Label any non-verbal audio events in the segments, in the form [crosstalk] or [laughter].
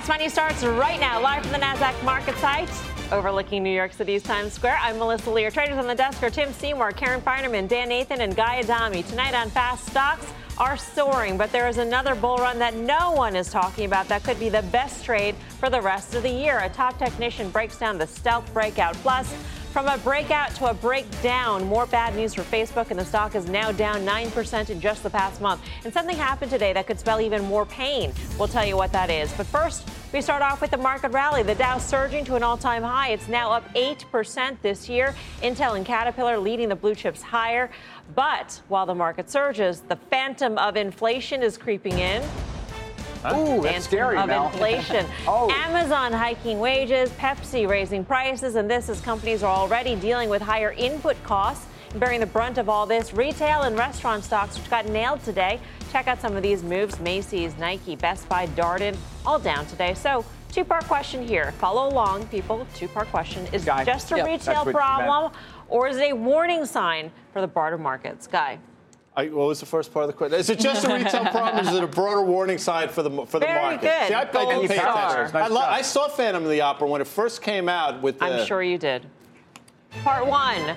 Fast Money starts right now, live from the NASDAQ market site overlooking New York City's Times Square. I'm Melissa Lee. Traders on the desk are Tim Seymour, Karen Finerman, Dan Nathan, and Guy Adami. Tonight on Fast Stocks are soaring, but there is another bull run that no one is talking about that could be the best trade for the rest of the year. A top technician breaks down the stealth breakout plus from a breakout to a breakdown, more bad news for Facebook, and the stock is now down 9% in just the past month. And something happened today that could spell even more pain. We'll tell you what that is. But first, we start off with the market rally. The Dow surging to an all time high. It's now up 8% this year. Intel and Caterpillar leading the blue chips higher. But while the market surges, the phantom of inflation is creeping in. Huh? Ooh, that's scary, of Mel. inflation. [laughs] oh. Amazon hiking wages, Pepsi raising prices, and this as companies are already dealing with higher input costs. Bearing the brunt of all this, retail and restaurant stocks, which got nailed today. Check out some of these moves Macy's, Nike, Best Buy, Darden, all down today. So, two part question here. Follow along, people. Two part question. Is Guy. just a yep, retail problem, or is it a warning sign for the broader markets? Guy. I, what was the first part of the question? Is it just a retail [laughs] problem? Or is it a broader warning sign for the for the Very market? Good. See, I, pay attention. I, lo- I, saw Phantom of the Opera when it first came out. With the, I'm sure you did. Part one. I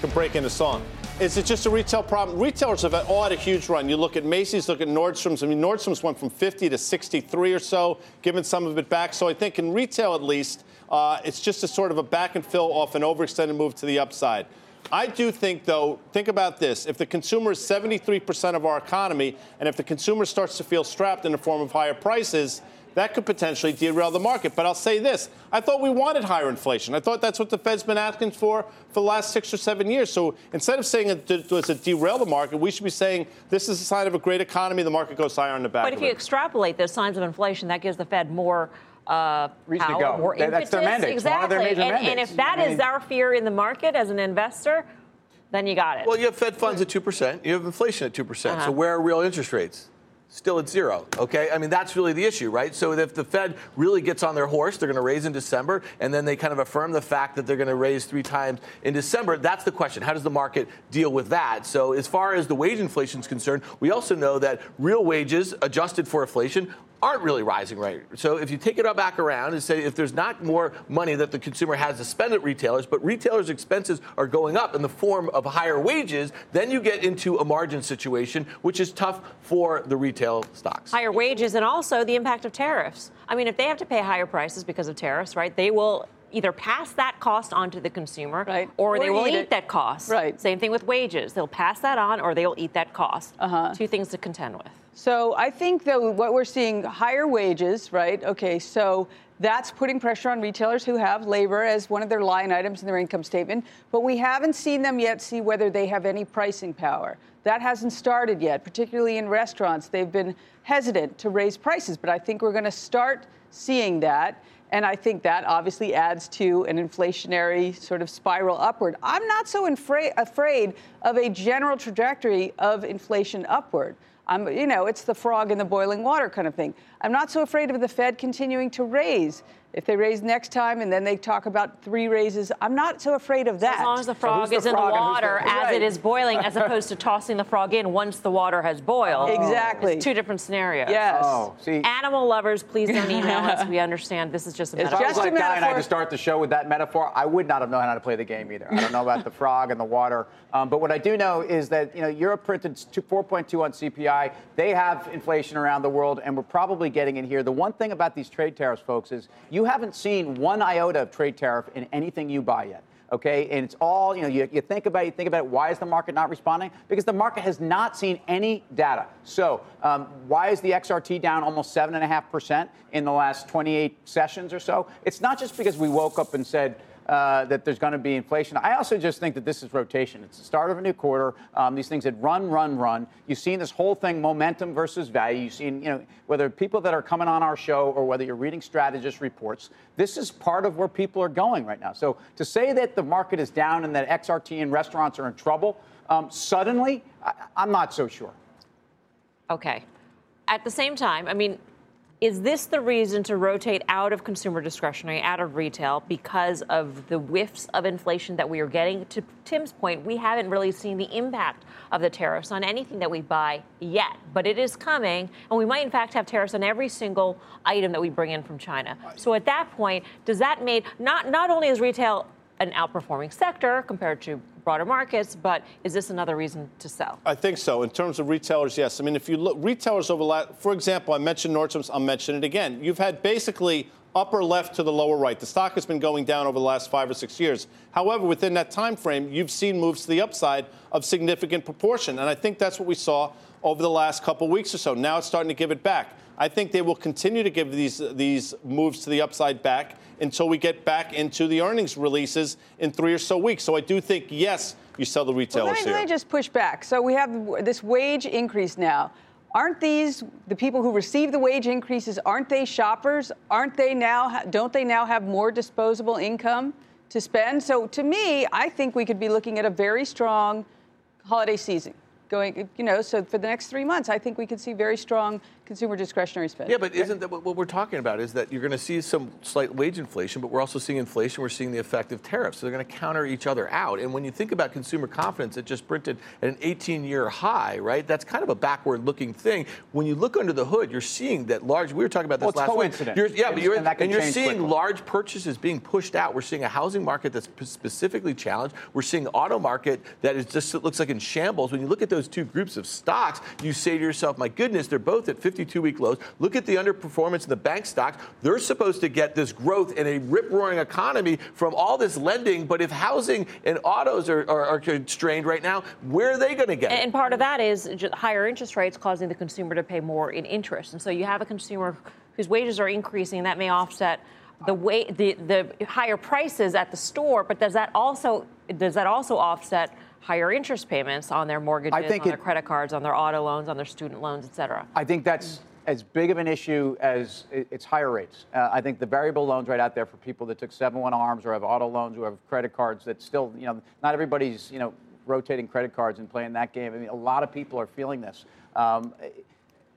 can break into song. Is it just a retail problem? Retailers have all had a huge run. You look at Macy's, look at Nordstrom's. I mean, Nordstrom's went from 50 to 63 or so, giving some of it back. So I think in retail, at least, uh, it's just a sort of a back and fill off an overextended move to the upside. I do think, though, think about this. If the consumer is 73% of our economy, and if the consumer starts to feel strapped in the form of higher prices, that could potentially derail the market. But I'll say this I thought we wanted higher inflation. I thought that's what the Fed's been asking for for the last six or seven years. So instead of saying it was a derail the market, we should be saying this is a sign of a great economy. The market goes higher on the back. But if you extrapolate those signs of inflation, that gives the Fed more uh, Reason power, to go. more That- that's their mandate. Exactly. One of their major and, mandates. and if that I is our fear in the market as an investor, then you got it. Well, you have Fed funds at 2%, you have inflation at 2%. percent Uh-huh. So where are real interest rates? Still at zero, okay? I mean, that's really the issue, right? So if the Fed really gets on their horse, they're going to raise in December, and then they kind of affirm the fact that they're going to raise three times in December. That's the question. How does the market deal with that? So as far as the wage inflation is concerned, we also know that real wages adjusted for inflation aren't really rising right. So if you take it all back around and say if there's not more money that the consumer has to spend at retailers, but retailers' expenses are going up in the form of higher wages, then you get into a margin situation, which is tough for the retail stocks. Higher wages and also the impact of tariffs. I mean, if they have to pay higher prices because of tariffs, right, they will either pass that cost on to the consumer right. or, or, they will eat, eat that cost. Right. Same thing with wages. They'll pass that on or they'll eat that cost. Uh-huh. Two things to contend with. So I think though, what we're seeing higher wages, right? Okay, so that's putting pressure on retailers who have labor as one of their line items in their income statement, but we haven't seen them yet see whether they have any pricing power. That hasn't started yet, particularly in restaurants. They've been hesitant to raise prices, but I think we're going to start seeing that. And I think that obviously adds to an inflationary sort of spiral upward. I'm not so infra- afraid of a general trajectory of inflation upward. I'm, you know, it's the frog in the boiling water kind of thing. I'm not so afraid of the Fed continuing to raise. If they raise next time and then they talk about three raises, I'm not so afraid of that. As long as the frog so is the in the water the, as right. it is boiling, as opposed to tossing the frog in once the water has boiled. Exactly. It's two different scenarios. Yes. Oh, see. Animal lovers, please don't email us. [laughs] We understand this is just a It's metaphor. If I was Just a like Guy and I metaphor. to start the show with that metaphor, I would not have known how to play the game either. I don't know about the frog and the water. Um, but what I do know is that you know Europe printed 4.2 on CPI. They have inflation around the world, and we're probably getting in here. The one thing about these trade tariffs, folks, is you haven't seen one iota of trade tariff in anything you buy yet. Okay, and it's all you know. You, you think about it, you think about it. Why is the market not responding? Because the market has not seen any data. So um, why is the XRT down almost seven and a half percent in the last 28 sessions or so? It's not just because we woke up and said uh, that there's going to be inflation. I also just think that this is rotation. It's the start of a new quarter. Um, these things that run, run, run. You've seen this whole thing, momentum versus value. You've seen, you know, whether people that are coming on our show or whether you're reading strategist reports, this is part of where people are going right now. So to say that the market is down and that XRT and restaurants are in trouble um, suddenly, I, I'm not so sure. Okay. At the same time, I mean, is this the reason to rotate out of consumer discretionary, out of retail, because of the whiffs of inflation that we are getting? To Tim's point, we haven't really seen the impact of the tariffs on anything that we buy yet, but it is coming, and we might in fact have tariffs on every single item that we bring in from China. So at that point, does that mean not not only is retail an outperforming sector compared to broader markets, but is this another reason to sell? I think so. In terms of retailers, yes. I mean, if you look, retailers over, for example, I mentioned Nordstrom's, I'll mention it again. You've had basically upper left to the lower right. The stock has been going down over the last five or six years. However, within that time frame, you've seen moves to the upside of significant proportion, and I think that's what we saw over the last couple weeks or so. Now it's starting to give it back. I think they will continue to give these these moves to the upside back until we get back into the earnings releases in three or so weeks. So I do think yes, you sell the retailers well, let me, here. Let me just push back. So we have this wage increase now. Aren't these the people who receive the wage increases? Aren't they shoppers? Aren't they now? Don't they now have more disposable income to spend? So to me, I think we could be looking at a very strong holiday season going, you know, so for the next three months, I think we could see very strong consumer discretionary spending. Yeah, but isn't that what we're talking about? Is that you're going to see some slight wage inflation, but we're also seeing inflation. We're seeing the effect of tariffs. So they're going to counter each other out. And when you think about consumer confidence, it just printed at an 18-year high, right? That's kind of a backward-looking thing. When you look under the hood, you're seeing that large. We were talking about this well, last coincident. week. yeah, but you're and, and you're seeing quickly. large purchases being pushed out. We're seeing a housing market that's specifically challenged. We're seeing auto market that is just it looks like in shambles. When you look at those two groups of stocks, you say to yourself, "My goodness, they're both at 52-week lows." Look at the underperformance in the bank stocks. They're supposed to get this growth in a rip roaring economy from all this lending. But if housing and autos are, are, are constrained right now, where are they going to get and, it? and part of that is higher interest rates causing the consumer to pay more in interest. And so you have a consumer whose wages are increasing that may offset the way the, the higher prices at the store. But does that also does that also offset higher interest payments on their mortgages, on their credit cards, on their auto loans, on their student loans, et cetera? I think that's as big of an issue as it's higher rates. Uh, I think the variable loans right out there for people that took 7-1 arms or have auto loans or have credit cards that still, you know, not everybody's, you know, rotating credit cards and playing that game. I mean, a lot of people are feeling this. Um,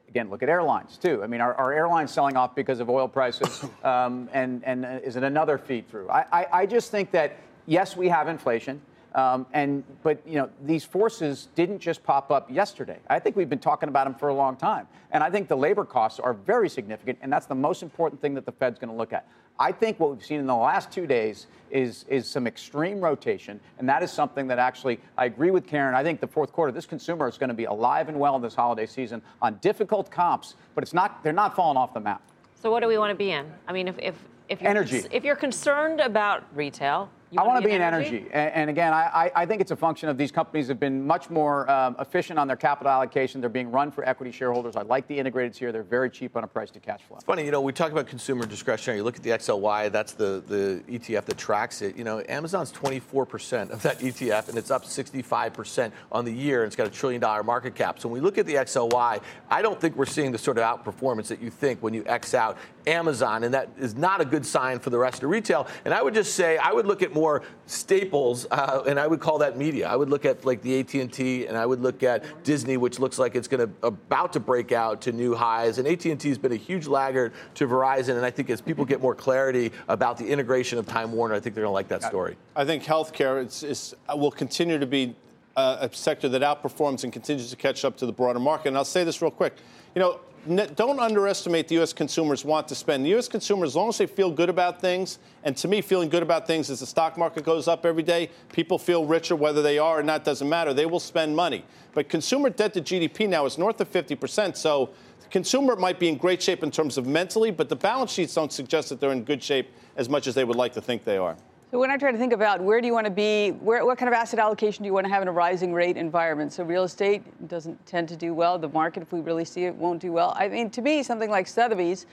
again, look at airlines too. I mean, are, are airlines selling off because of oil prices? Um, and and uh, is it another feed through? I, I, I just think that yes, we have inflation. Um, and but you know these forces didn't just pop up yesterday. I think we've been talking about them for a long time, and I think the labor costs are very significant, and that's the most important thing that the Fed's going to look at. I think what we've seen in the last two days is is some extreme rotation, and that is something that actually I agree with Karen. I think the fourth quarter, this consumer is going to be alive and well in this holiday season on difficult comps, but it's not they're not falling off the map. So what do we want to be in? I mean, if if if you're Energy. if you're concerned about retail, I want wanna be in energy. And, and again, I, I- I think it's a function of these companies have been much more um, efficient on their capital allocation. They're being run for equity shareholders. I like the integrateds here. They're very cheap on a price to cash flow. It's funny, you know, we talk about consumer discretionary. You look at the XLY, that's the, the ETF that tracks it. You know, Amazon's 24% of that ETF, and it's up 65% on the year, and it's got a trillion dollar market cap. So when we look at the XLY, I don't think we're seeing the sort of outperformance that you think when you X out Amazon, and that is not a good sign for the rest of retail. And I would just say, I would look at more staples, uh, and I would call that media. I would look at like the AT&T, and I would look at Disney, which looks like it's going to about to break out to new highs. And AT&T has been a huge laggard to Verizon, and I think as people get more clarity about the integration of Time Warner, I think they're going to like that story. I think healthcare is, is, will continue to be uh, a sector that outperforms and continues to catch up to the broader market. And I'll say this real quick. You know, don't underestimate the U.S. consumers want to spend. The U.S. consumers, as long as they feel good about things, and to me, feeling good about things as the stock market goes up every day, people feel richer, whether they are or not, doesn't matter. They will spend money. But consumer debt to GDP now is north of 50%. So the consumer might be in great shape in terms of mentally, but the balance sheets don't suggest that they're in good shape as much as they would like to think they are. So when I try to think about where do you want to be, where, what kind of asset allocation do you want to have in a rising rate environment? So real estate doesn't tend to do well. The market, if we really see it, won't do well. I mean, to me, something like Sotheby's,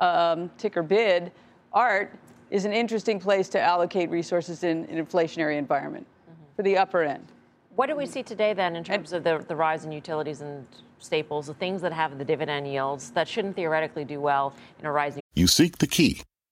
um, ticker bid, art, is an interesting place to allocate resources in an inflationary environment mm-hmm. for the upper end. What do we see today then in terms of the, the rise in utilities and staples, the things that have the dividend yields that shouldn't theoretically do well in a rising? You seek the key,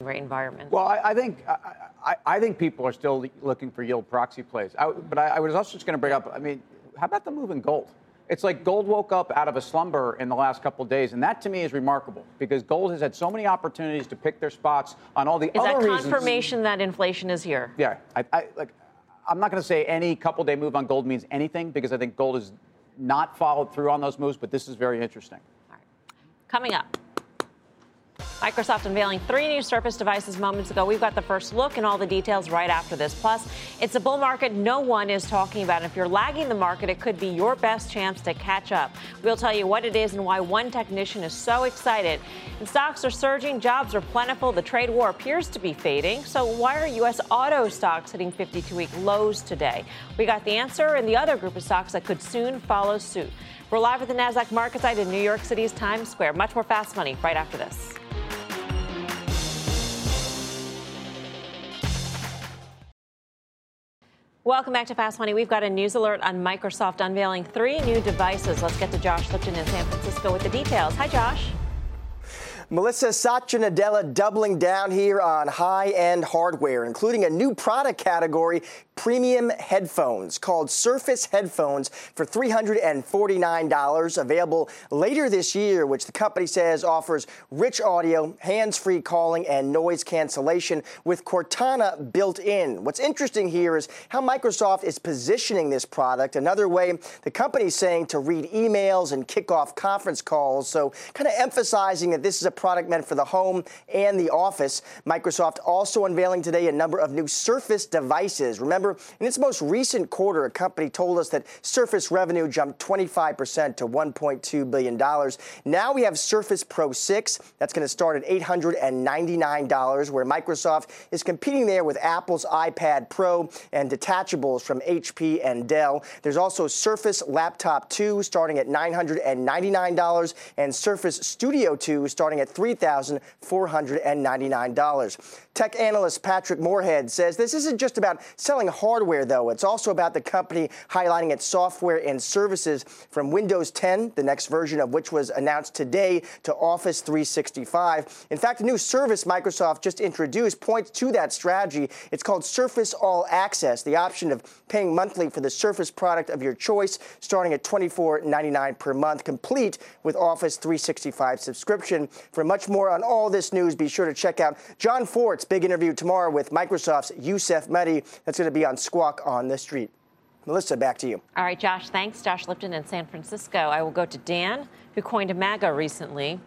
Great environment. Well, I, I think I, I, think people are still looking for yield proxy plays. I, but I, I was also just going to bring up. I mean, how about the move in gold? It's like gold woke up out of a slumber in the last couple of days, and that to me is remarkable because gold has had so many opportunities to pick their spots on all the is other reasons. Is that confirmation that inflation is here? Yeah, I, I like. I'm not going to say any couple day move on gold means anything because I think gold has not followed through on those moves, but this is very interesting. All right. Coming up. Microsoft unveiling three new Surface devices moments ago. We've got the first look and all the details right after this. Plus, it's a bull market no one is talking about. If you're lagging the market, it could be your best chance to catch up. We'll tell you what it is and why one technician is so excited. And stocks are surging, jobs are plentiful, the trade war appears to be fading. So, why are U.S. auto stocks hitting 52 week lows today? We got the answer and the other group of stocks that could soon follow suit. We're live at the NASDAQ market site in New York City's Times Square. Much more fast money right after this. Welcome back to Fast Money. We've got a news alert on Microsoft unveiling three new devices. Let's get to Josh Lipton in San Francisco with the details. Hi, Josh. Melissa Satya Nadella doubling down here on high-end hardware, including a new product category premium headphones called Surface headphones for $349, available later this year, which the company says offers rich audio, hands free calling, and noise cancellation with Cortana built in. What's interesting here is how Microsoft is positioning this product. Another way the company's saying to read emails and kick off conference calls, so kind of emphasizing that this is a product meant for the home and the office. Microsoft also unveiling today a number of new Surface devices. Remember, In its most recent quarter, a company told us that Surface revenue jumped 25% to $1.2 billion. Now we have Surface Pro 6. That's going to start at $899, where Microsoft is competing there with Apple's iPad Pro and detachables from HP and Dell. There's also Surface Laptop 2 starting at $999 and Surface Studio 2 starting at $3,499. Tech analyst Patrick Moorhead says this isn't just about selling hardware, though. It's also about the company highlighting its software and services from Windows 10, the next version of which was announced today, to Office 365. In fact, a new service Microsoft just introduced points to that strategy. It's called Surface All Access, the option of paying monthly for the Surface product of your choice, starting at $24.99 per month, complete with Office 365 subscription. For much more on all this news, be sure to check out Jon Big interview tomorrow with Microsoft's Yusuf Mehdi. That's going to be on Squawk on the Street. Melissa, back to you. All right, Josh, thanks. Josh Lipton in San Francisco. I will go to Dan, who coined MAGA recently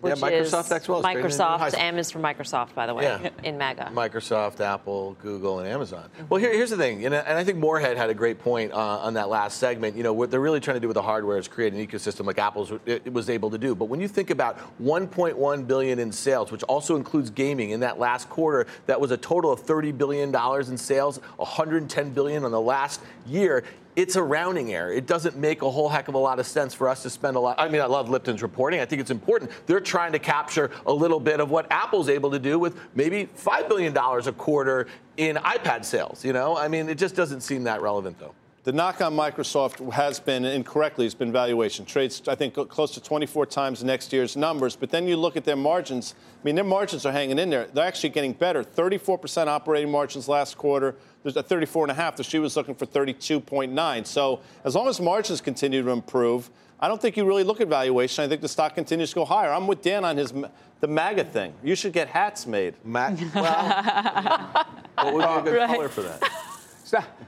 which yeah, Microsoft is Microsoft. M is for Microsoft, by the way, yeah. in MAGA. Microsoft, Apple, Google, and Amazon. Mm-hmm. Well, here, here's the thing, and, and I think Moorhead had a great point uh, on that last segment. You know, what they're really trying to do with the hardware is create an ecosystem like Apple's it, was able to do. But when you think about 1.1 billion in sales, which also includes gaming, in that last quarter, that was a total of 30 billion dollars in sales, 110 billion on the last year it's a rounding error. It doesn't make a whole heck of a lot of sense for us to spend a lot. I mean, I love Lipton's reporting. I think it's important. They're trying to capture a little bit of what Apple's able to do with maybe $5 billion a quarter in iPad sales. You know, I mean, it just doesn't seem that relevant, though. The knock on Microsoft has been incorrectly has been valuation. Trades, I think, close to 24 times next year's numbers. But then you look at their margins. I mean, their margins are hanging in there. They're actually getting better. 34% operating margins last quarter. There's a 34 and a half. She was looking for 32.9. So as long as margins continue to improve, I don't think you really look at valuation. I think the stock continues to go higher. I'm with Dan on his the MAGA thing. You should get hats made. Ma- [laughs] well, what would be a good right. color for that?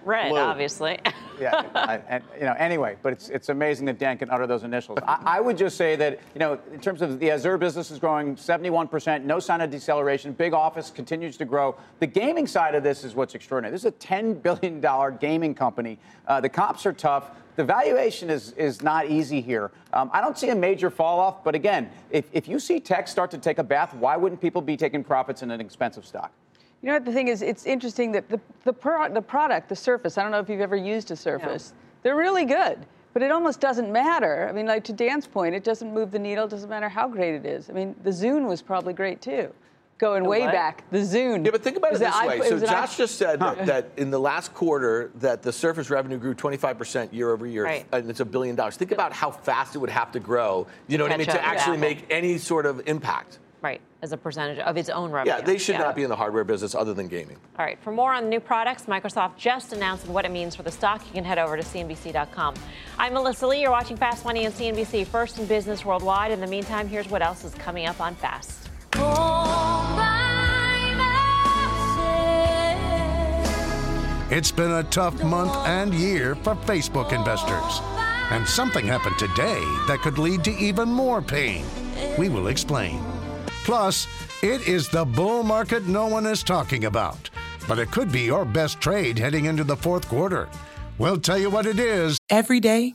Red, Blue. obviously. yeah, I, and, you know. Anyway, but it's it's amazing that Dan can utter those initials. I, I would just say that you know, in terms of the Azure business is growing 71%, no sign of deceleration. Big Office continues to grow. The gaming side of this is what's extraordinary. This is a 10 billion dollar gaming company. Uh, the comps are tough. The valuation is, is not easy here. Um, I don't see a major fall off, but again, if, if you see tech start to take a bath, why wouldn't people be taking profits in an expensive stock? You know what the thing is? It's interesting that the the, pro- the product, the Surface. I don't know if you've ever used a Surface. They're really good, but it almost doesn't matter. I mean, like to Dan's point, it doesn't move the needle. It doesn't matter how great it is. I mean, the Zune was probably great too, going way what? back. The Zune. Yeah, but think about it Was this iP- way. it So was an Josh iP- just said that, that in the last quarter that the Surface revenue grew 25% year over year, Right. and it's a billion dollars. Think about how fast it would have to grow. You know what I mean? To actually Apple. make any sort of impact. Right, as a percentage of its own revenue. Yeah, they should Yeah. not be in the hardware business other than gaming. All right, for more on the new products, Microsoft just announced and what it means for the stock. You can head over to CNBC.com. I'm Melissa Lee. You're watching Fast Money on CNBC, first in business worldwide. In the meantime, here's what else is coming up on Fast. It's been a tough month and year for Facebook investors. And something happened today that could lead to even more pain. We will explain. Plus, it is the bull market no one is talking about. But it could be your best trade heading into the fourth quarter. We'll tell you what it is Every day,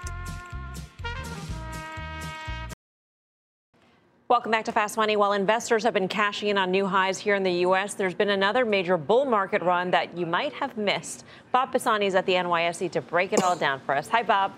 Welcome back to Fast Money. While investors have been cashing in on new highs here in the U.S., there's been another major bull market run that you might have missed. Bob Pisani is at the NYSE to break it all down for us. Hi, Bob.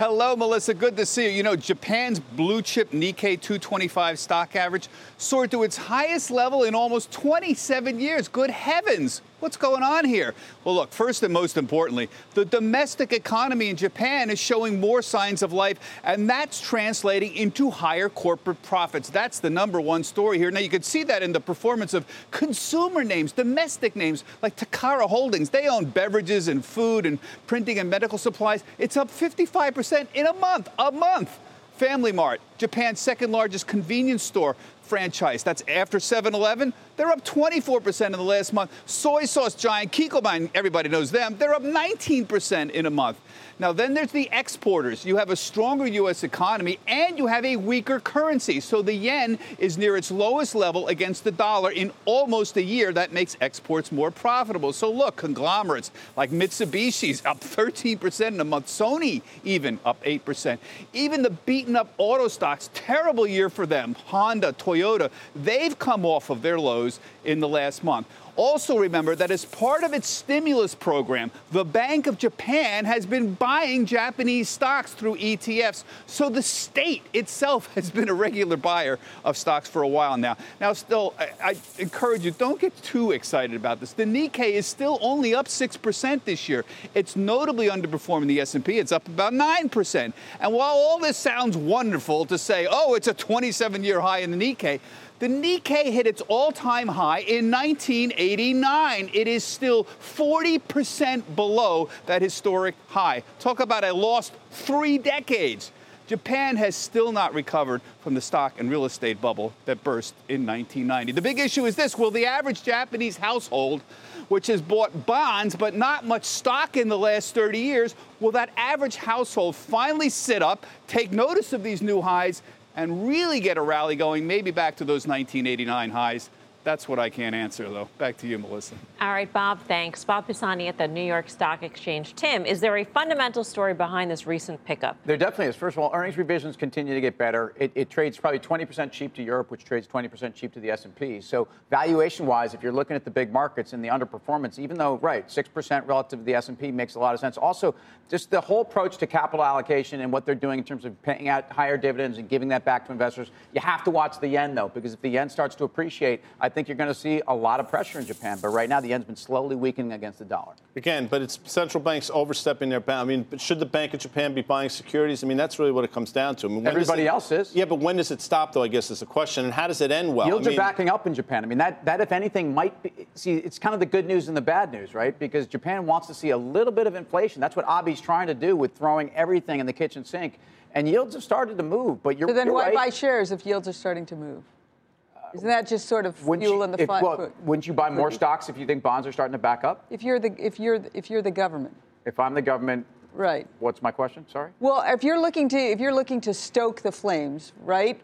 Hello, Melissa. Good to see you. You know, Japan's blue chip Nikkei 225 stock average soared to its highest level in almost 27 years. Good heavens. What's going on here? Well, look, first and most importantly, the domestic economy in Japan is showing more signs of life, and that's translating into higher corporate profits. That's the number one story here. Now, you can see that in the performance of consumer names, domestic names like Takara Holdings. They own beverages and food and printing and medical supplies. It's up 55% in a month, a month. Family Mart, Japan's second largest convenience store franchise. That's after 7 Eleven. They're up 24% in the last month. Soy sauce giant Kikkoman, everybody knows them, they're up 19% in a month. Now, then there's the exporters. You have a stronger U.S. economy and you have a weaker currency. So the yen is near its lowest level against the dollar in almost a year. That makes exports more profitable. So look, conglomerates like Mitsubishi's up 13% in a month. Sony even up 8%. Even the beaten up auto stocks, terrible year for them. Honda, Toyota, they've come off of their lows in the last month. Also, remember that as part of its stimulus program, the Bank of Japan has been buying Japanese stocks through ETFs. So the state itself has been a regular buyer of stocks for a while now. Now, still, I, I encourage you, don't get too excited about this. The Nikkei is still only up 6% this year. It's notably underperforming the S&P. It's up about 9%. And while all this sounds wonderful to say, oh, it's a 27-year high in the Nikkei, The Nikkei hit its all time high in 1989. It is still 40% below that historic high. Talk about a lost three decades. Japan has still not recovered from the stock and real estate bubble that burst in 1990. The big issue is this will the average Japanese household, which has bought bonds but not much stock in the last 30 years, will that average household finally sit up, take notice of these new highs, and really get a rally going, maybe back to those 1989 highs? That's what I can't answer, though. Back to you, Melissa. All right, Bob, thanks. Bob Pisani at the New York Stock Exchange. Tim, is there a fundamental story behind this recent pickup? There definitely is. First of all, earnings revisions continue to get better. It, it trades probably 20% cheap to Europe, which trades 20% cheap to the S&P. So valuation-wise, if you're looking at the big markets and the underperformance, even though right 6% relative to the S&P makes a lot of sense. Also, just the whole approach to capital allocation and what they're doing in terms of paying out higher dividends and giving that back to investors. You have to watch the yen though, because if the yen starts to appreciate, I think you're going to see a lot of pressure in Japan. But right now, the yen's been slowly weakening against the dollar. Again, but it's central banks overstepping their bound. I mean, but should the Bank of Japan be buying securities? I mean, that's really what it comes down to. I mean, when Everybody it- else is. Yeah, but when does it stop, though? I guess is the question. And how does it end well? Yields I mean, are backing up in Japan. I mean, that, that, if anything, might be. See, it's kind of the good news and the bad news, right? Because Japan wants to see a little bit of inflation. That's what Abe's trying to do with throwing everything in the kitchen sink. And yields have started to move. But you're, So then you're why right. buy shares if yields are starting to move? Isn't that just sort of Wouldn't fuel you- in the if- fire? well, wouldn't you buy more stocks if you think bonds are starting to back up? If you're the if you're if you're the government, If I'm the government, right? what's my question? Sorry. Well, if you're looking to if you're looking to stoke the flames, right?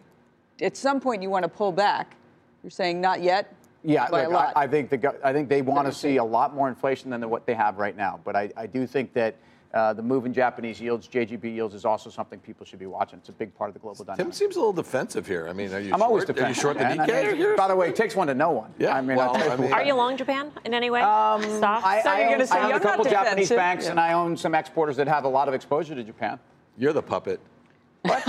At some point, you want to pull back. You're saying not yet. Yeah, look. I, I think the I think they want to see a lot more inflation than what they have right now. But I, I do think that uh, the move in Japanese yields, JGB yields, is also something people should be watching. It's a big part of the global dynamic. Tim seems a little defensive here. I mean, are you I'm short? always Are you defensive. short the man. I Nikkei mean, here? by the way, it takes one to know one. Yeah, I mean, well, I'll tell you I mean- Are you long Japan in any way? Um, Stocks? I, So I you're own, say I own you're a couple Japanese banks, Yeah. and I own some exporters that have a lot of exposure to Japan. You're the puppet. What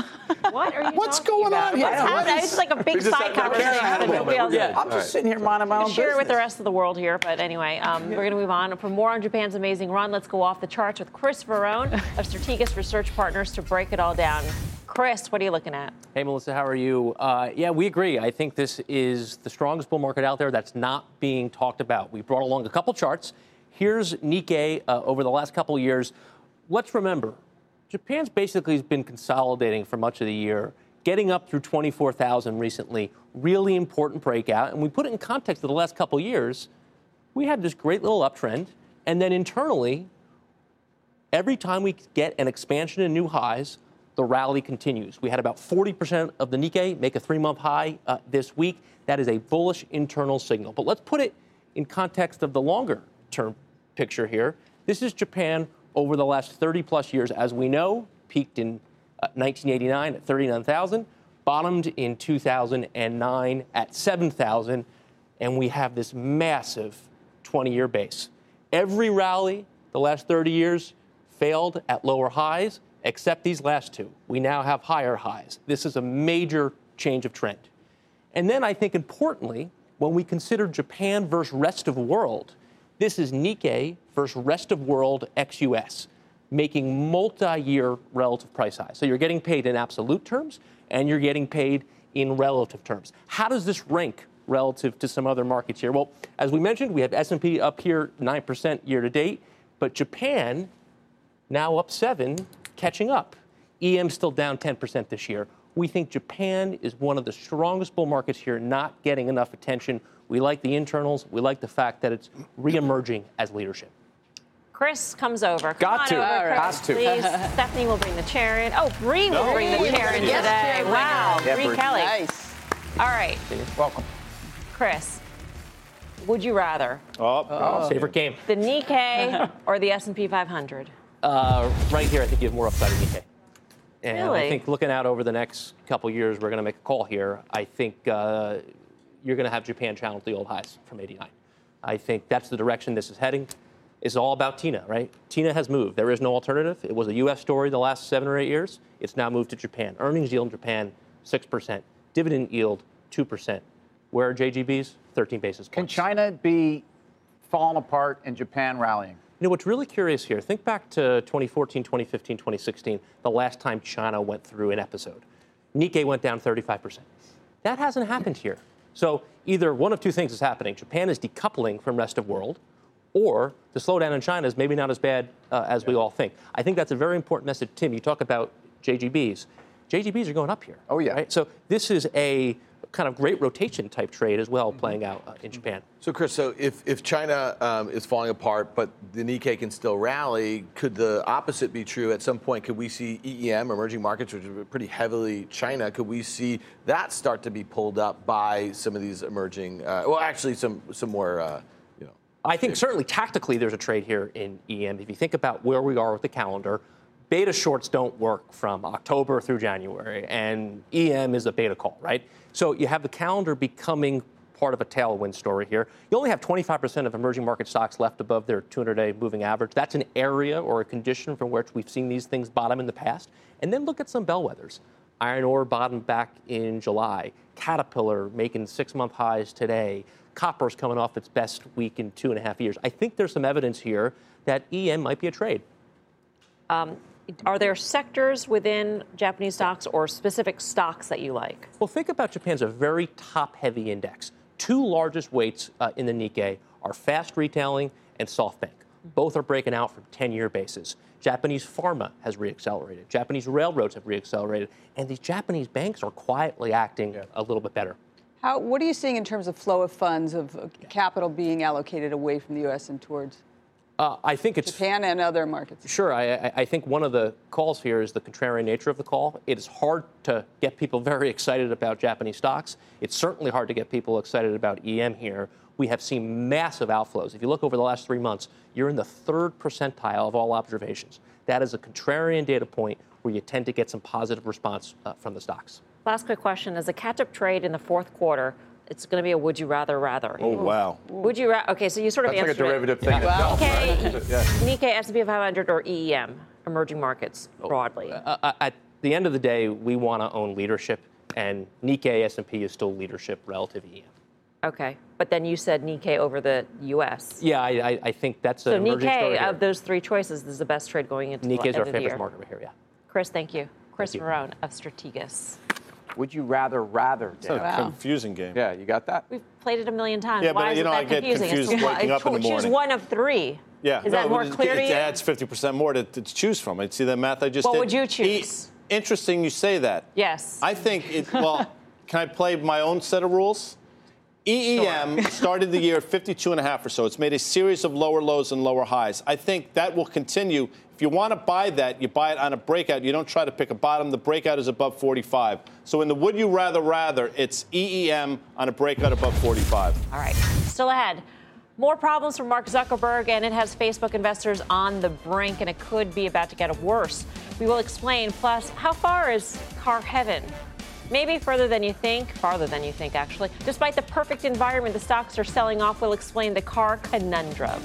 are you What's going about? on here? What's happening? It's like a big side had conversation. Karen that Adler nobody else moment. is. I'm just sitting here minding my own Share it with the rest of the world here, but anyway, um, we're going to move on. For more on Japan's amazing run, let's go off the charts with Chris Verone of Strategas Research Partners to break it all down. Chris, what are you looking at? Hey, Melissa, how are you? Uh, yeah, we agree. I think this is the strongest bull market out there that's not being talked about. We brought along a couple charts. Here's Nikkei uh, over the last couple of years. Let's remember, Japan's basically been consolidating for much of the year, getting up through 24,000 recently. Really important breakout. And we put it in context of the last couple years. We had this great little uptrend. And then internally, every time we get an expansion in new highs, the rally continues. We had about 40% of the Nikkei make a three month high uh, this week. That is a bullish internal signal. But let's put it in context of the longer term picture here. This is Japan over the last 30 plus years. As we know, peaked in uh, 1989 at 39,000, bottomed in 2009 at 7,000, and we have this massive 20 year base. Every rally the last 30 years failed at lower highs, except these last two. We now have higher highs. This is a major change of trend. And then I think importantly, when we consider Japan versus rest of world, this is Nikkei versus rest of world ex-US, making multi-year relative price highs. So you're getting paid in absolute terms and you're getting paid in relative terms. How does this rank relative to some other markets here? Well, as we mentioned, we have S&P up here 9% year to date, but Japan now up 7, catching up. EM still down 10% this year. We think Japan is one of the strongest bull markets here, not getting enough attention. We like the internals. We like the fact that it's reemerging as leadership. Chris comes over. Come Got on to. over, Chris, Has to. Please. Stephanie will bring the chair in. Oh, Bree will No. bring the Bree chair in bring it. Yes, today. chair, wow, it. Yeah, Bree Bree. Kelly. Nice. All right, Welcome. Chris. Would you rather Oh, Favorite game. the Nikkei [laughs] or the S&P 500? Uh, right here, I think you have more upside in Nikkei. And Really? I think looking out over the next couple years, we're going to make a call here. I think uh, you're going to have Japan challenge the old highs from 89. I think that's the direction this is heading. It's all about Tina, right? Tina has moved. There is no alternative. It was a U.S. story the last seven or eight years. It's now moved to Japan. Earnings yield in Japan, 6%. Dividend yield, 2%. Where are JGBs? 13 basis points. Can China be falling apart and Japan rallying? You know, what's really curious here, think back to 2014, 2015, 2016, the last time China went through an episode. Nikkei went down 35%. That hasn't happened here. So either one of two things is happening. Japan is decoupling from rest of world, or the slowdown in China is maybe not as bad uh, as yeah. we all think. I think that's a very important message. Tim, you talk about JGBs. JGBs are going up here. Oh, yeah. Right? So this is a kind of great rotation type trade as well playing out uh, in Japan. So, Chris, so if, if China um, is falling apart, but the Nikkei can still rally, could the opposite be true? At some point, could we see EEM, emerging markets, which are pretty heavily China, could we see that start to be pulled up by some of these emerging, uh, well, actually, some, some more. Uh, I think certainly tactically there's a trade here in EM. If you think about where we are with the calendar, beta shorts don't work from October through January, and EM is a beta call, right? So you have the calendar becoming part of a tailwind story here. You only have 25% of emerging market stocks left above their 200 day moving average. That's an area or a condition from which we've seen these things bottom in the past. And then look at some bellwethers. Iron ore bottomed back in July. Caterpillar making six month highs today. Copper's coming off its best week in two and a half years. I think there's some evidence here that EM might be a trade. Um, are there sectors within Japanese stocks or specific stocks that you like? Well, think about Japan's a very top heavy index. Two largest weights uh, in the Nikkei are fast retailing and SoftBank. Both are breaking out from 10 year bases. Japanese pharma has reaccelerated. Japanese railroads have reaccelerated. And these Japanese banks are quietly acting yeah. a little bit better. How, what are you seeing in terms of flow of funds, of capital being allocated away from the U.S. and towards? Uh, I think it's Japan and other markets. Sure, I, I, think one of the calls here is the contrarian nature of the call. It is hard to get people very excited about Japanese stocks. It's certainly hard to get people excited about EM here. We have seen massive outflows. If you look over the last three months, you're in the third percentile of all observations. That is a contrarian data point where you tend to get some positive response uh, from the stocks. Last quick question: is a catch-up trade in the fourth quarter, it's going to be a would you rather rather. Oh wow. Would you rather? Okay, so you sort of That's answered like a derivative it. thing. Yeah. Nikkei, yeah. Nikkei, S&P 500, or EEM, emerging markets oh, broadly. Uh, uh, at the end of the day, we want to own leadership, and Nikkei S&P is still leadership relative to EM. Okay, but then you said Nikkei over the U.S. Yeah, I, I think that's so an emerging Nikkei of those three choices is the best trade going into the future. Nikkei is our favorite year. market right here. Yeah. Chris, thank you. Chris Verone of Strategas. Would you rather rather? It's a wow. confusing game. Yeah, you got that. We've played it a million times. Yeah, Why but you know, I get confusing? confused waking up in the morning. Choose one of three. Yeah, is no, that more it, clear it, to you? It adds 50% more to, to choose from. I see the math I just what did. What would you choose? He, interesting, you say that. Yes. I think it. Well, [laughs] can I play my own set of rules? EEM sure. [laughs] started the year at 52 and a half or so. It's made a series of lower lows and lower highs. I think that will continue. If you want to buy that, you buy it on a breakout. You don't try to pick a bottom. The breakout is above 45. So in the would you rather rather, it's EEM on a breakout above 45. All right. Still ahead. More problems for Mark Zuckerberg, and it has Facebook investors on the brink, and it could be about to get worse. We will explain. Plus, how far is car heaven? Maybe further than you think, farther than you think, actually. Despite the perfect environment the stocks are selling off, we'll explain the car conundrum.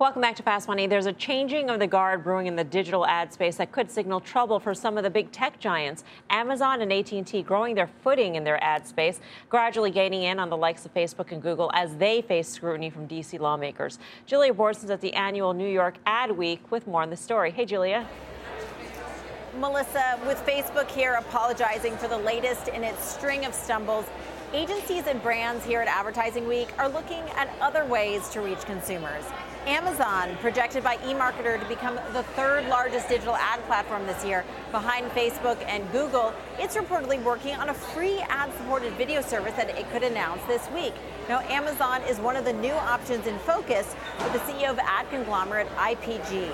Welcome back to Fast Money. There's a changing of the guard brewing in the digital ad space that could signal trouble for some of the big tech giants. Amazon and AT&T growing their footing in their ad space, gradually gaining in on the likes of Facebook and Google as they face scrutiny from DC lawmakers. Julia Boorstin's at the annual New York Ad Week with more on the story. Hey, Julia. Melissa, with Facebook here apologizing for the latest in its string of stumbles, agencies and brands here at Advertising Week are looking at other ways to reach consumers. Amazon, projected by eMarketer to become the third largest digital ad platform this year, behind Facebook and Google, it's reportedly working on a free ad supported video service that it could announce this week. Now, Amazon is one of the new options in focus for the CEO of ad conglomerate IPG.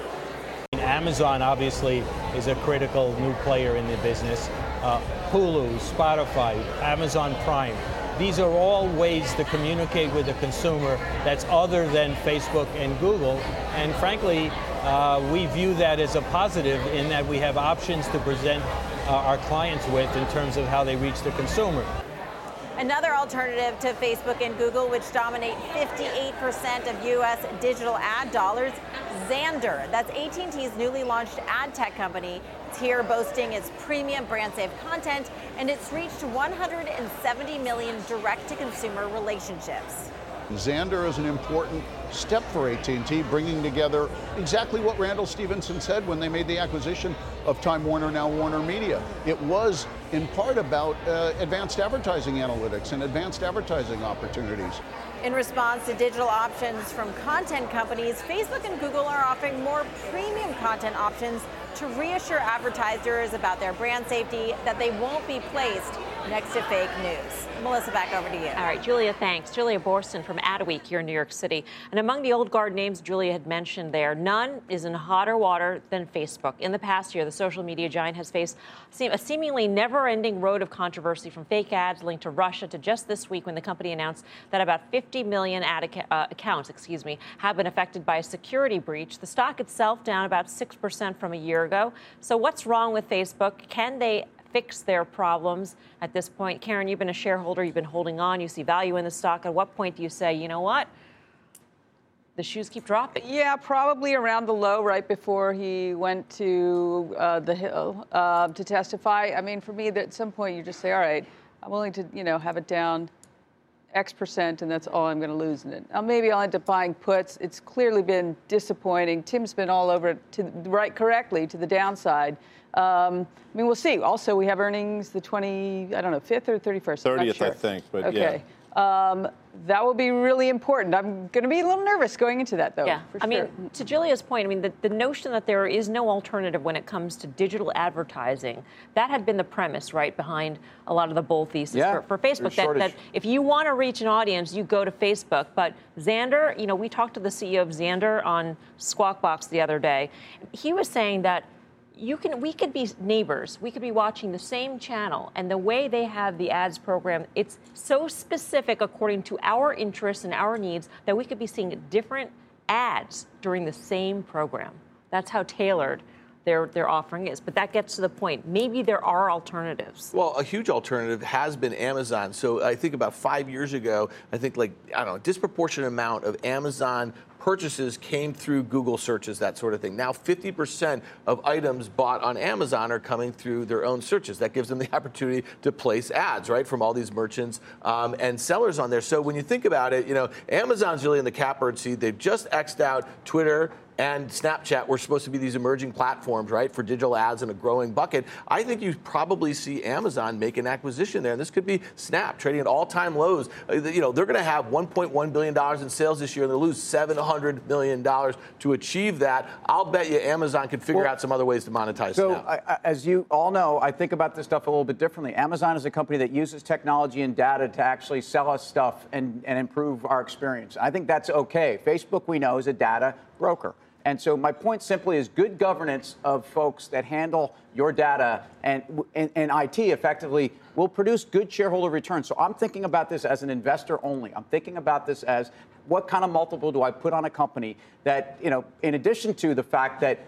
Amazon obviously is a critical new player in the business. Uh, Hulu, Spotify, Amazon Prime these are all ways to communicate with the consumer that's other than Facebook and Google. And frankly, uh, we view that as a positive in that we have options to present uh, our clients with in terms of how they reach the consumer. Another alternative to Facebook and Google, which dominate 58% of U.S. digital ad dollars, Xandr. That's AT&T's newly launched ad tech company. It's here boasting its premium brand safe content, and it's reached 170 million direct to consumer relationships. Xandr is an important step for AT&T, bringing together exactly what Randall Stephenson said when they made the acquisition of Time Warner, now Warner Media. It was in part about uh, advanced advertising analytics and advanced advertising opportunities. In response to digital options from content companies, Facebook and Google are offering more premium content options to reassure advertisers about their brand safety that they won't be placed next to fake news. Melissa, back over to you. All right, Julia, thanks. Julia Boorstin from Adweek here in New York City. And among the old guard names Julia had mentioned there, none is in hotter water than Facebook. In the past year, the social media giant has faced a seemingly never ending road of controversy from fake ads linked to Russia to just this week when the company announced that about 50 million ad ac- uh, accounts, excuse me, have been affected by a security breach. The stock itself down about 6% from a year ago. So what's wrong with Facebook? Can they fix their problems at this point? Karen, you've been a shareholder, you've been holding on, you see value in the stock. At what point do you say, you know what? The shoes keep dropping. Yeah, probably around the low right before he went to uh, the Hill uh, to testify. I mean, for me, at some point you just say, all right, I'm willing to, you know, have it down X percent, and that's all I'm going to lose in it. Now, maybe I'll end up buying puts. It's clearly been disappointing. Tim's been all over it to right correctly to the downside. Um, I mean, we'll see. Also, we have earnings the 20, I don't know, 5th or 31st. 30th, sure. I think. But okay. Yeah. Um, that will be really important. I'm going to be a little nervous going into that, though. Yeah. For sure. I mean, to Julia's point, I mean, the, the notion that there is no alternative when it comes to digital advertising, that had been the premise, right, behind a lot of the bull thesis yeah, for, for Facebook. That, that, if you want to reach an audience, you go to Facebook. But Xandr, you know, we talked to the CEO of Xandr on Squawk Box the other day. He was saying that you can we could be neighbors we could be watching the same channel and the way they have the ads program it's so specific according to our interests and our needs that we could be seeing different ads during the same program that's how tailored their, their offering is. But that gets to the point. Maybe there are alternatives. Well, a huge alternative has been Amazon. So I think about five years ago, I think like, I don't know, disproportionate amount of Amazon purchases came through Google searches, that sort of thing. Now, 50% of items bought on Amazon are coming through their own searches. That gives them the [laughs] opportunity to place ads, right, from all these merchants um, and sellers on there. So when you think about it, you know, Amazon's really in the catbird seat. They've just xed out Twitter and Snapchat were supposed to be these emerging platforms, right, for digital ads in a growing bucket. I think you probably see Amazon make an acquisition there. And this could be Snap trading at all-time lows. Uh, you know, they're going to have 1.1 billion dollars in sales this year, and they'll lose 700 million dollars to achieve that. I'll bet you Amazon could figure well, out some other ways to monetize. So, I, as you all know, I think about this stuff a little bit differently. Amazon is a company that uses technology and data to actually sell us stuff and, and improve our experience. I think that's okay. Facebook, we know, is a data broker. And so my point simply is good governance of folks that handle your data and, and, and, IT effectively will produce good shareholder returns. So I'm thinking about this as an investor only. I'm thinking about this as what kind of multiple do I put on a company that, you know, in addition to the fact that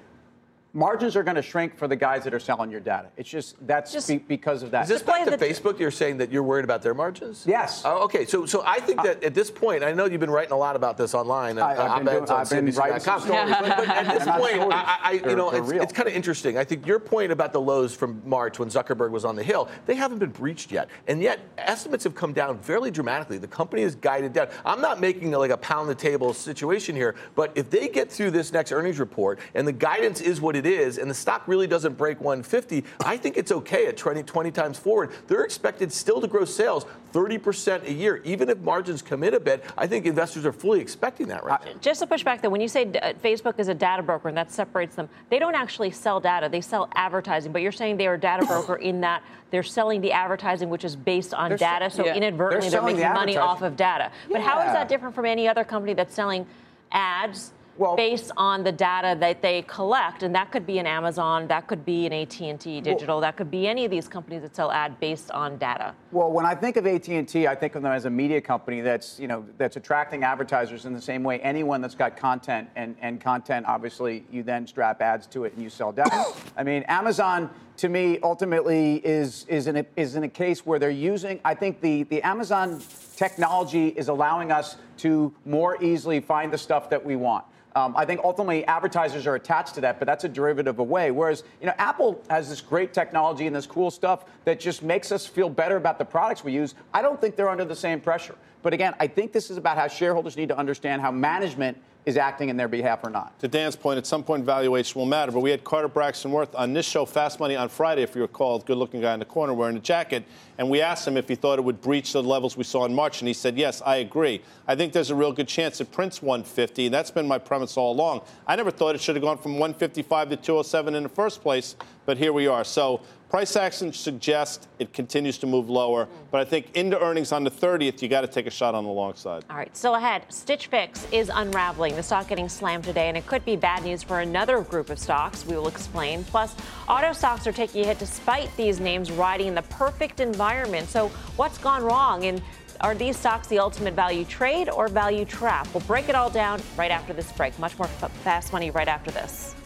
margins are going to shrink for the guys that are selling your data. It's just that's just, be, because of that. Is this back to Facebook? You're saying that you're worried about their margins? Yes. Oh, okay. So, so I think that at this point, I know you've been writing a lot about this online. I, have been, doing, I've been writing some stories. but, but, at this point, I, I, you know, it's, it's kind of interesting. I think your point about the lows from March when Zuckerberg was on the hill, they haven't been breached yet, and yet estimates have come down fairly dramatically. The company is guided down. I'm not making like a pound the table situation here, but if they get through this next earnings report and the guidance is what it is, and the stock really doesn't break 150, I think it's okay at 20, 20 times forward. They're expected still to grow sales 30% a year, even if margins come in a bit. I think investors are fully expecting that right now. Just to push back, though, when you say uh, Facebook is a data broker and that separates them, they don't actually sell data; they sell advertising. But you're saying they are a data broker in that they're selling the advertising, which is based on they're data. So yeah. inadvertently, they're, they're making the money off of data. But how is that different from any other company that's selling ads? Well, based on the data that they collect, and that could be an Amazon, that could be an AT&T Digital, well, that could be any of these companies that sell ad based on data. Well, when I think of AT&T, I think of them as a media company that's you know that's attracting advertisers in the same way anyone that's got content and and content obviously you then strap ads to it and you sell data. [coughs] I mean, Amazon to me ultimately is is in a, is in a case where they're using. I think the the Amazon technology is allowing us to more easily find the stuff that we want. Um, I think ultimately advertisers are attached to that, but that's a derivative away. Whereas, you know, Apple has this great technology and this cool stuff that just makes us feel better about the products we use. I don't think they're under the same pressure. But again, I think this is about how shareholders need to understand how management is acting in their behalf or not. To Dan's point, at some point valuation will matter. But we had Carter Braxton Worth on this show, Fast Money, on Friday, if you recall, good looking guy in the corner wearing a jacket. And we asked him if he thought it would breach the levels we saw in March. And he said, yes, I agree. I think there's a real good chance it prints 150. And that's been my premise all along. I never thought it should have gone from 155 to 207 in the first place. But here we are. So Price action suggests it continues to move lower, but I think into earnings on the 30th, you got to take a shot on the long side. All right, still ahead. Stitch Fix is unraveling. The stock getting slammed today, and it could be bad news for another group of stocks. We will explain. Plus, auto stocks are taking a hit despite these names riding in the perfect environment. So, what's gone wrong? And are these stocks the ultimate value trade or value trap? We'll break it all down right after this break. Much more fast money right after this.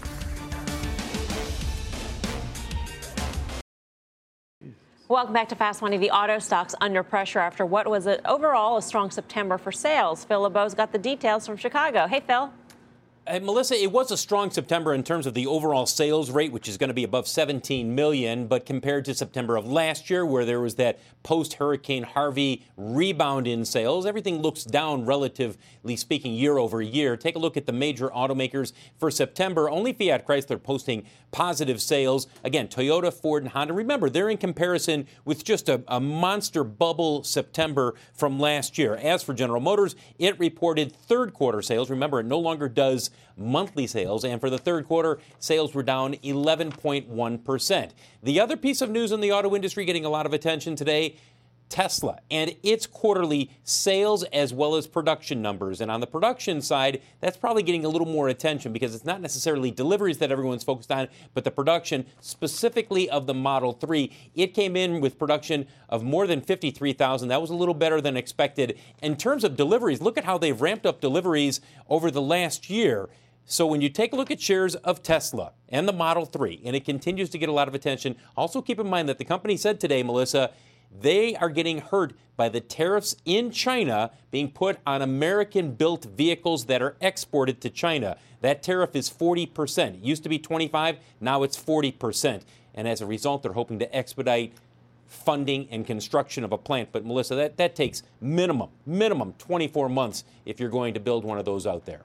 Welcome back to Fast Money. The auto stocks under pressure after what was a, overall a strong September for sales. Phil LeBeau's got the details from Chicago. Hey, Phil. Hey, Melissa, it was a strong September in terms of the overall sales rate, which is going to be above 17 million, but compared to September of last year, where there was that post Hurricane Harvey rebound in sales, everything looks down relatively speaking year over year. Take a look at the major automakers for September. Only Fiat Chrysler posting positive sales. Again, Toyota, Ford, and Honda. Remember, they're in comparison with just a, a monster bubble September from last year. As for General Motors, it reported third quarter sales. Remember, it no longer does monthly sales, and for the third quarter, sales were down 11.1%. The other piece of news in the auto industry getting a lot of attention today Tesla and its quarterly sales as well as production numbers. And on the production side, that's probably getting a little more attention because it's not necessarily deliveries that everyone's focused on, but the production specifically of the Model 3. It came in with production of more than 53,000. That was a little better than expected. In terms of deliveries, look at how they've ramped up deliveries over the last year. So when you take a look at shares of Tesla and the Model 3, and it continues to get a lot of attention, also keep in mind that the company said today, Melissa, they are getting hurt by the tariffs in China being put on American built vehicles that are exported to China. That tariff is 40%. It used to be 25, now it's 40%. And as a result, they're hoping to expedite funding and construction of a plant. But Melissa, that, that takes minimum, minimum 24 months if you're going to build one of those out there.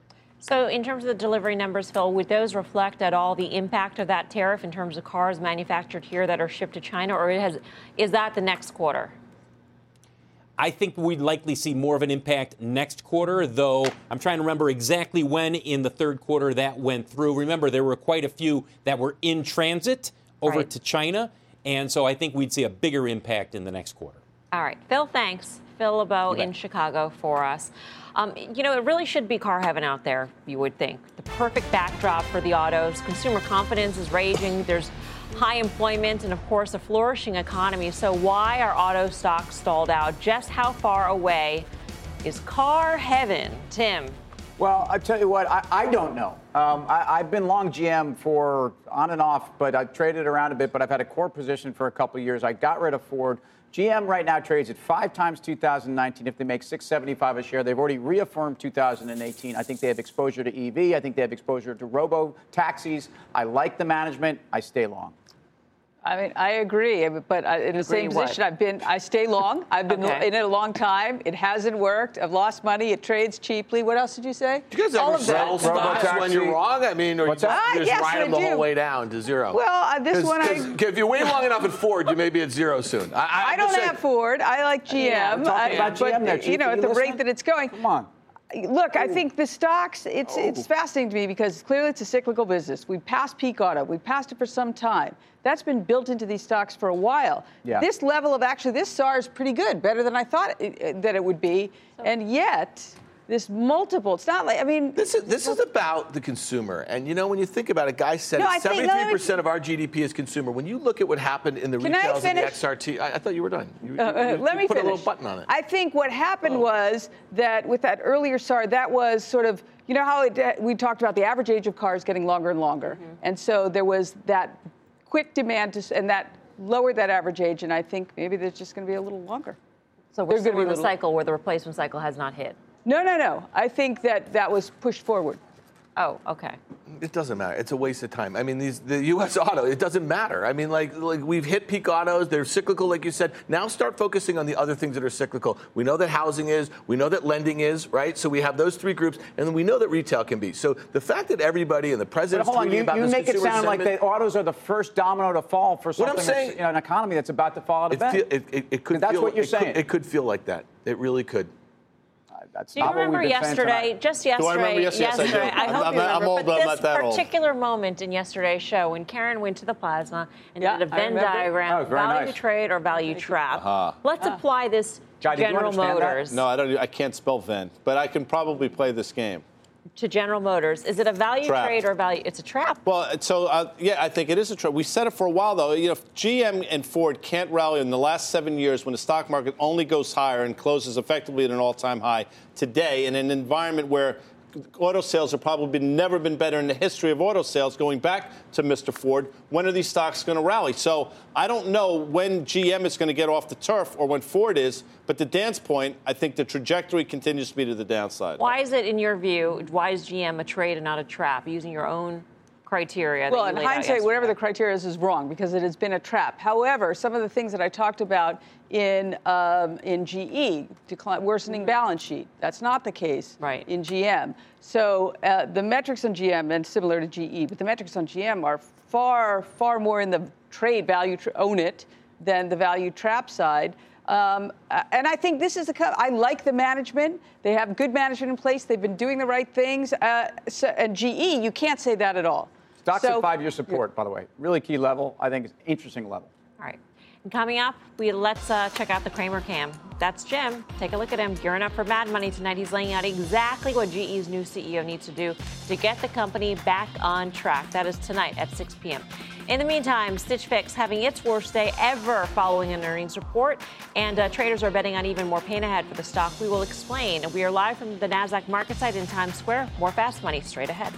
So, in terms of the delivery numbers, Phil, would those reflect at all the impact of that tariff in terms of cars manufactured here that are shipped to China, or has, is that the next quarter? I think we'd likely see more of an impact next quarter, though I'm trying to remember exactly when in the third quarter that went through. Remember, there were quite a few that were in transit over right. to China, and so I think we'd see a bigger impact in the next quarter. All right. Phil, thanks. Phil LeBeau in Chicago for us. Um, you know, it really should be car heaven out there, you would think. The perfect backdrop for the autos. Consumer confidence is raging. There's high employment and, of course, a flourishing economy. So, why are auto stocks stalled out? Just how far away is car heaven? Tim. Well, I tell you what, I, I don't know. Um, I, have been long GM for on and off, but I've traded around a bit. But I've had a core position for a couple years. I got rid of Ford. GM right now trades at five times 2019. If they make 675 a share, they've already reaffirmed 2018. I think they have exposure to EV. I think they have exposure to robo taxis. I like the management. I stay long. I mean, I agree, but in the same position, I've been. I stay long. I've been okay. in it a long time. It hasn't worked. I've lost money. It trades cheaply. What else did you say? Do you guys All ever sell stocks when you're wrong? I mean, or What's you just, ah, just yes, ride them the whole way down to zero? Well, uh, this one, I, if you wait long enough at Ford, you may be at zero soon. I, I, I don't have Ford. I like GM. Yeah, about GM but, you know, at the rate that it's going. Come on. Look, Ooh. I oh. think the stocks, it's, it's oh. fascinating to me because clearly it's a cyclical business. We've passed peak auto. We've passed it for some time. That's been built into these stocks for a while. Yeah. This level of actually, this SAR is pretty good, better than I thought it, that it would be. So, and yet, this multiple. It's not like I mean. This is this is about the consumer, and you know when you think about it, guys said seventy-three percent of our GDP is consumer. When you look at what happened in the retails and the XRT, I, I, thought you were done. You, uh, you, you, let me put finish. a little button on it. I think what happened oh. was that with that earlier SAR, that was sort of you know how it, uh, we talked about the average age of cars getting longer and longer, mm-hmm. and so there was that quick demand to, and that lowered that average age, and I think maybe there's just going to be a little longer. So we're still in the cycle where the replacement cycle has not hit. No, no, no. I think that that was pushed forward. Oh, okay. It doesn't matter. It's a waste of time. I mean, these the U.S. [laughs] auto. It doesn't matter. I mean, like like we've hit peak autos. They're cyclical, like you said. Now start focusing on the other things that are cyclical. We know that housing is. We know that lending is. Right. So we have those three groups, and then we know that retail can be. So the fact that everybody and the But president's hold on, tweeting you, about you this make it consumer sound like sentiment- the autos are the first domino to fall for What something I'm that's, saying- you know, an economy that's about to fall out of bed. feel, it, it, it could. That's what you're it could- saying. it could feel like that. It really could. That's Do you remember yesterday? Just Do I yesterday. remember? Yes, yes, I do. yesterday. I'm- hope I'm- you I'm remember. old, but but I'm this not that old. particular moment in yesterday's show when Karen went to the plasma and Yeah, did a Venn diagram, Oh, value nice. trade or value trap. Uh-huh. Let's apply this Guy, to did you General understand that? Motors. No, I don't. I can't spell Venn, but I can probably play this game. To General Motors, is it a value Trap. trade or value? It's a trap. Well, so uh, yeah, I think it is a trend. We said it for a while, though. You know, GM and Ford can't rally in the last seven years when the stock market only goes higher and closes effectively at an all-time high today, in an environment where auto sales have probably never been better in the history of auto sales, going back to Mr. Ford, when are these stocks going to rally? So I don't know when GM is going to get off the turf or when Ford is, but to Dan's point, I think the trajectory continues to be to the downside. Why is it, in your view, why is GM a trade and not a trap? Using your own criteria. Well, that in hindsight, whatever the criteria is, is wrong because it has been a trap. However, some of the things that I talked about in um, in GE, decline, worsening balance sheet, that's not the case right. in GM. So uh, the metrics on GM, and similar to GE, but the metrics on GM are far, far more in the trade value tr- own it than the value trap side. Um, uh, and I think this is the. I like the management. They have good management in place. They've been doing the right things. Uh, so, and GE, you can't say that at all. Stocks So- at five-year support, by the way. Really key level. I think it's interesting level. All right. And coming up, we let's uh, check out the Cramer cam. That's Jim. Take a look at him gearing up for Mad Money tonight. He's laying out exactly what GE's new CEO needs to do to get the company back on track. That is tonight at 6 p.m. In the meantime, Stitch Fix having its worst day ever following an earnings report, and uh, traders are betting on even more pain ahead for the stock. We will explain. We are live from the Nasdaq market site in Times Square. More fast money straight ahead.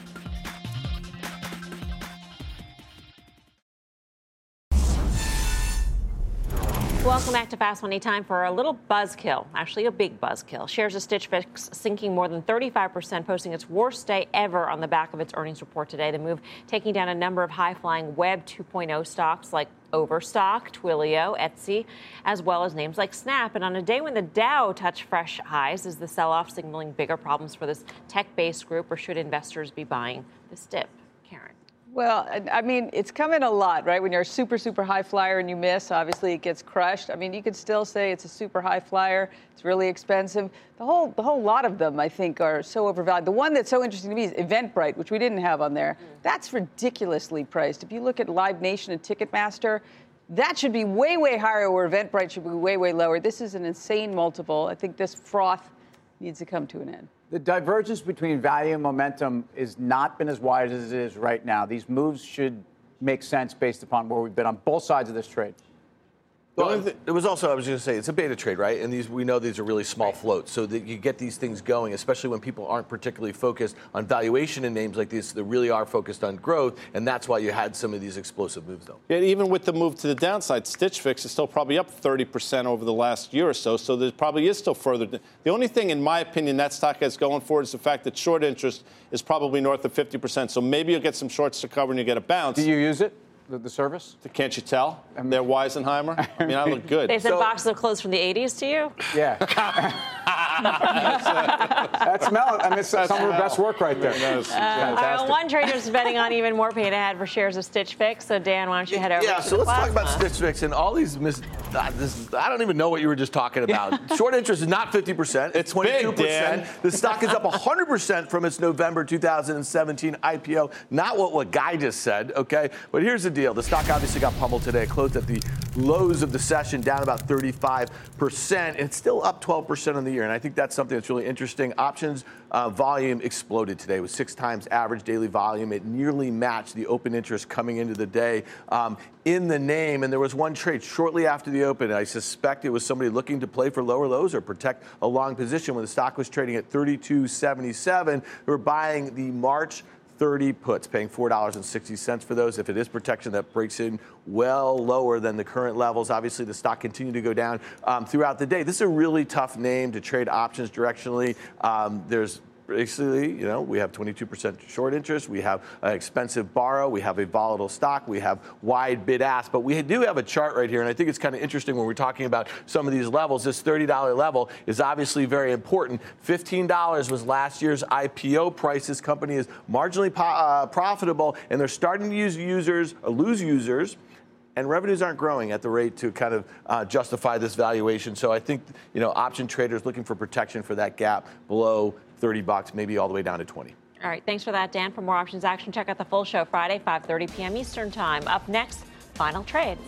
Welcome back to Fast Money. Time for a little buzzkill, actually a big buzzkill. Shares of Stitch Fix sinking more than 35%, posting its worst day ever on the back of its earnings report today. The move taking down a number of high-flying Web 2.0 stocks like Overstock, Twilio, Etsy, as well as names like Snap. And on a day when the Dow touched fresh highs, is the sell-off signaling bigger problems for this tech-based group, or should investors be buying this dip? Well, I- I mean, it's coming a lot, right? When you're a super, super high flyer and you miss, obviously it gets crushed. I mean, you could still say it's a super high flyer. It's really expensive. The whole, the whole lot of them, I think, are so overvalued. The one that's so interesting to me is Eventbrite, which we didn't have on there. Mm. That's ridiculously priced. If you look at Live Nation and Ticketmaster, that should be way, way higher, where Eventbrite should be way, way lower. This is an insane multiple. I think this froth needs to come to an end. The divergence between value and momentum has not been as wide as it is right now. These moves should make sense based upon where we've been on both sides of this trade. Well, it was also I was going to say it's a beta trade, right? And these we know these are really small floats, so that you get these things going, especially when people aren't particularly focused on valuation in names like these. They really are focused on growth, and that's why you had some of these explosive moves, though. Yet even with the move to the downside, Stitch Fix is still probably up 30% over the last year or so. So there probably is still further. The only thing, in my opinion, that stock has going for is the fact that short interest is probably north of 50%. So maybe you'll get some shorts to cover and you get a bounce. Do you use it, the, the service? Can't you tell? They're Weisenheimer. I mean, I look [laughs] good. They sent boxes of clothes from the 80s to you? Yeah. [laughs] That's Mel. I mean, it's some of her best work right there. Uh, all right, well, one trader is betting on even more pain ahead for shares of Stitch Fix. So, Dan, why don't you head over Yeah, to so the let's talk about plasma? Stitch Fix and all these. Mis- uh, this, I don't even know what you were just talking about. Short interest is not 50%. It's, 22%. Dan. The stock is up 100% from its November 2017 IPO. Not what what Guy just said, okay? But here's the deal. The stock obviously got pummeled today. It closed at the lows of the session, down about 35%. And it's still up 12% on the year. And I think that's something that's really interesting. Options uh, volume exploded today with six times average daily volume. It nearly matched the open interest coming into the day um, in the name. And there was one trade shortly after the open. I suspect it was somebody looking to play for lower lows or protect a long position when the stock was trading at 32.77. They were buying the March 30 puts, paying $4.60 for those. If it is protection, that breaks in well lower than the current levels. Obviously, the stock continued to go down um, throughout the day. This is a really tough name to trade options directionally. Um, there's basically, you know, we have 22% short interest, we have an expensive borrow, we have a volatile stock, we have wide bid ask, but we do have a chart right here, and I think it's kind of interesting when we're talking about some of these levels. This $30 level is obviously very important. $15 was last year's IPO price. This company is marginally po- uh, profitable, and they're starting to use users, uh, lose users and revenues aren't growing at the rate to kind of uh, justify this valuation. So I think you know option traders looking for protection for that gap below 30 bucks, maybe all the way down to 20. All right, thanks for that, Dan. For more options action, check out the full show Friday, 5:30 p.m. Eastern Time. Up next, final trades.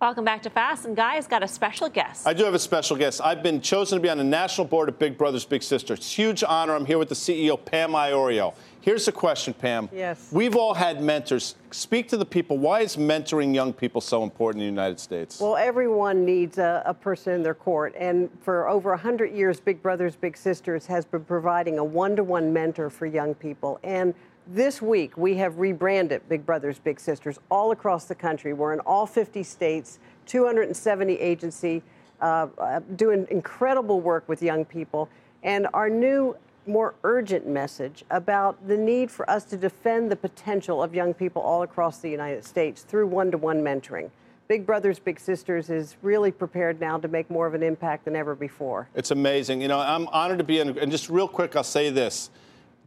Welcome back to Fast. And Guy's got a special guest. I do have a special guest. I've been chosen to be on the national board of Big Brothers Big Sisters. It's a huge honor. I'm here with the CEO, Pam Iorio. Here's the question, Pam. Yes. We've all had mentors. Speak to the people. Why is mentoring young people so important in the United States? Well, everyone needs a, a person in their court. And for over 100 years, Big Brothers Big Sisters has been providing a one to one mentor for young people. And this week, we have rebranded Big Brothers Big Sisters all across the country. We're in all 50 states, 270 agency, uh, uh, doing incredible work with young people. And our new, more urgent message about the need for us to defend the potential of young people all across the United States through one to one mentoring. Big Brothers Big Sisters is really prepared now to make more of an impact than ever before. It's amazing. You know, I'm honored to be in, and just real quick, I'll say this.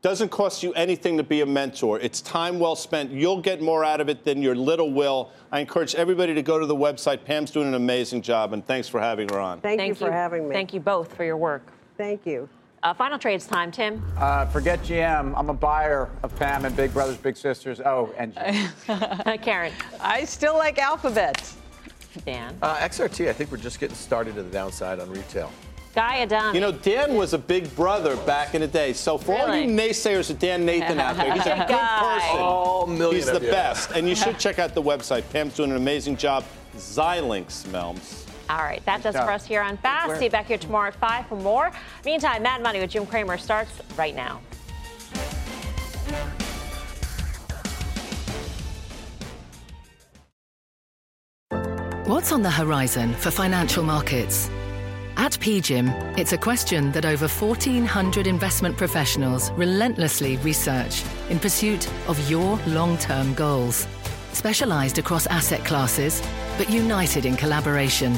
Doesn't cost you anything to be a mentor. It's time well spent. You'll get more out of it than your little will. I encourage everybody to go to the website. Pam's doing an amazing job, and thanks for having her on. Thank, you for having me. Thank you both for your work. Thank you. Uh, final trades time, Tim. Uh, forget GM. I'm a buyer of Pam and Big Brothers Big Sisters. Oh, and [laughs] Karen. I still like Alphabet. Dan. Uh, XRT, I think we're just getting started to the downside on retail. Guy Adami. You know, Dan was a big brother back in the day. So for all you naysayers of Dan Nathan out there, he's a good Guy. person. All million He's the you. best. And you should check out the website. Pam's doing an amazing job. Xilinx, Melms. All right, that does job. for us here on Fast. Where- See you back here tomorrow at 5 for more. Meantime, Mad Money with Jim Cramer starts right now. What's on the horizon for financial markets? At PGIM, it's a question that over 1,400 investment professionals relentlessly research in pursuit of your long term goals. Specialized across asset classes, but united in collaboration,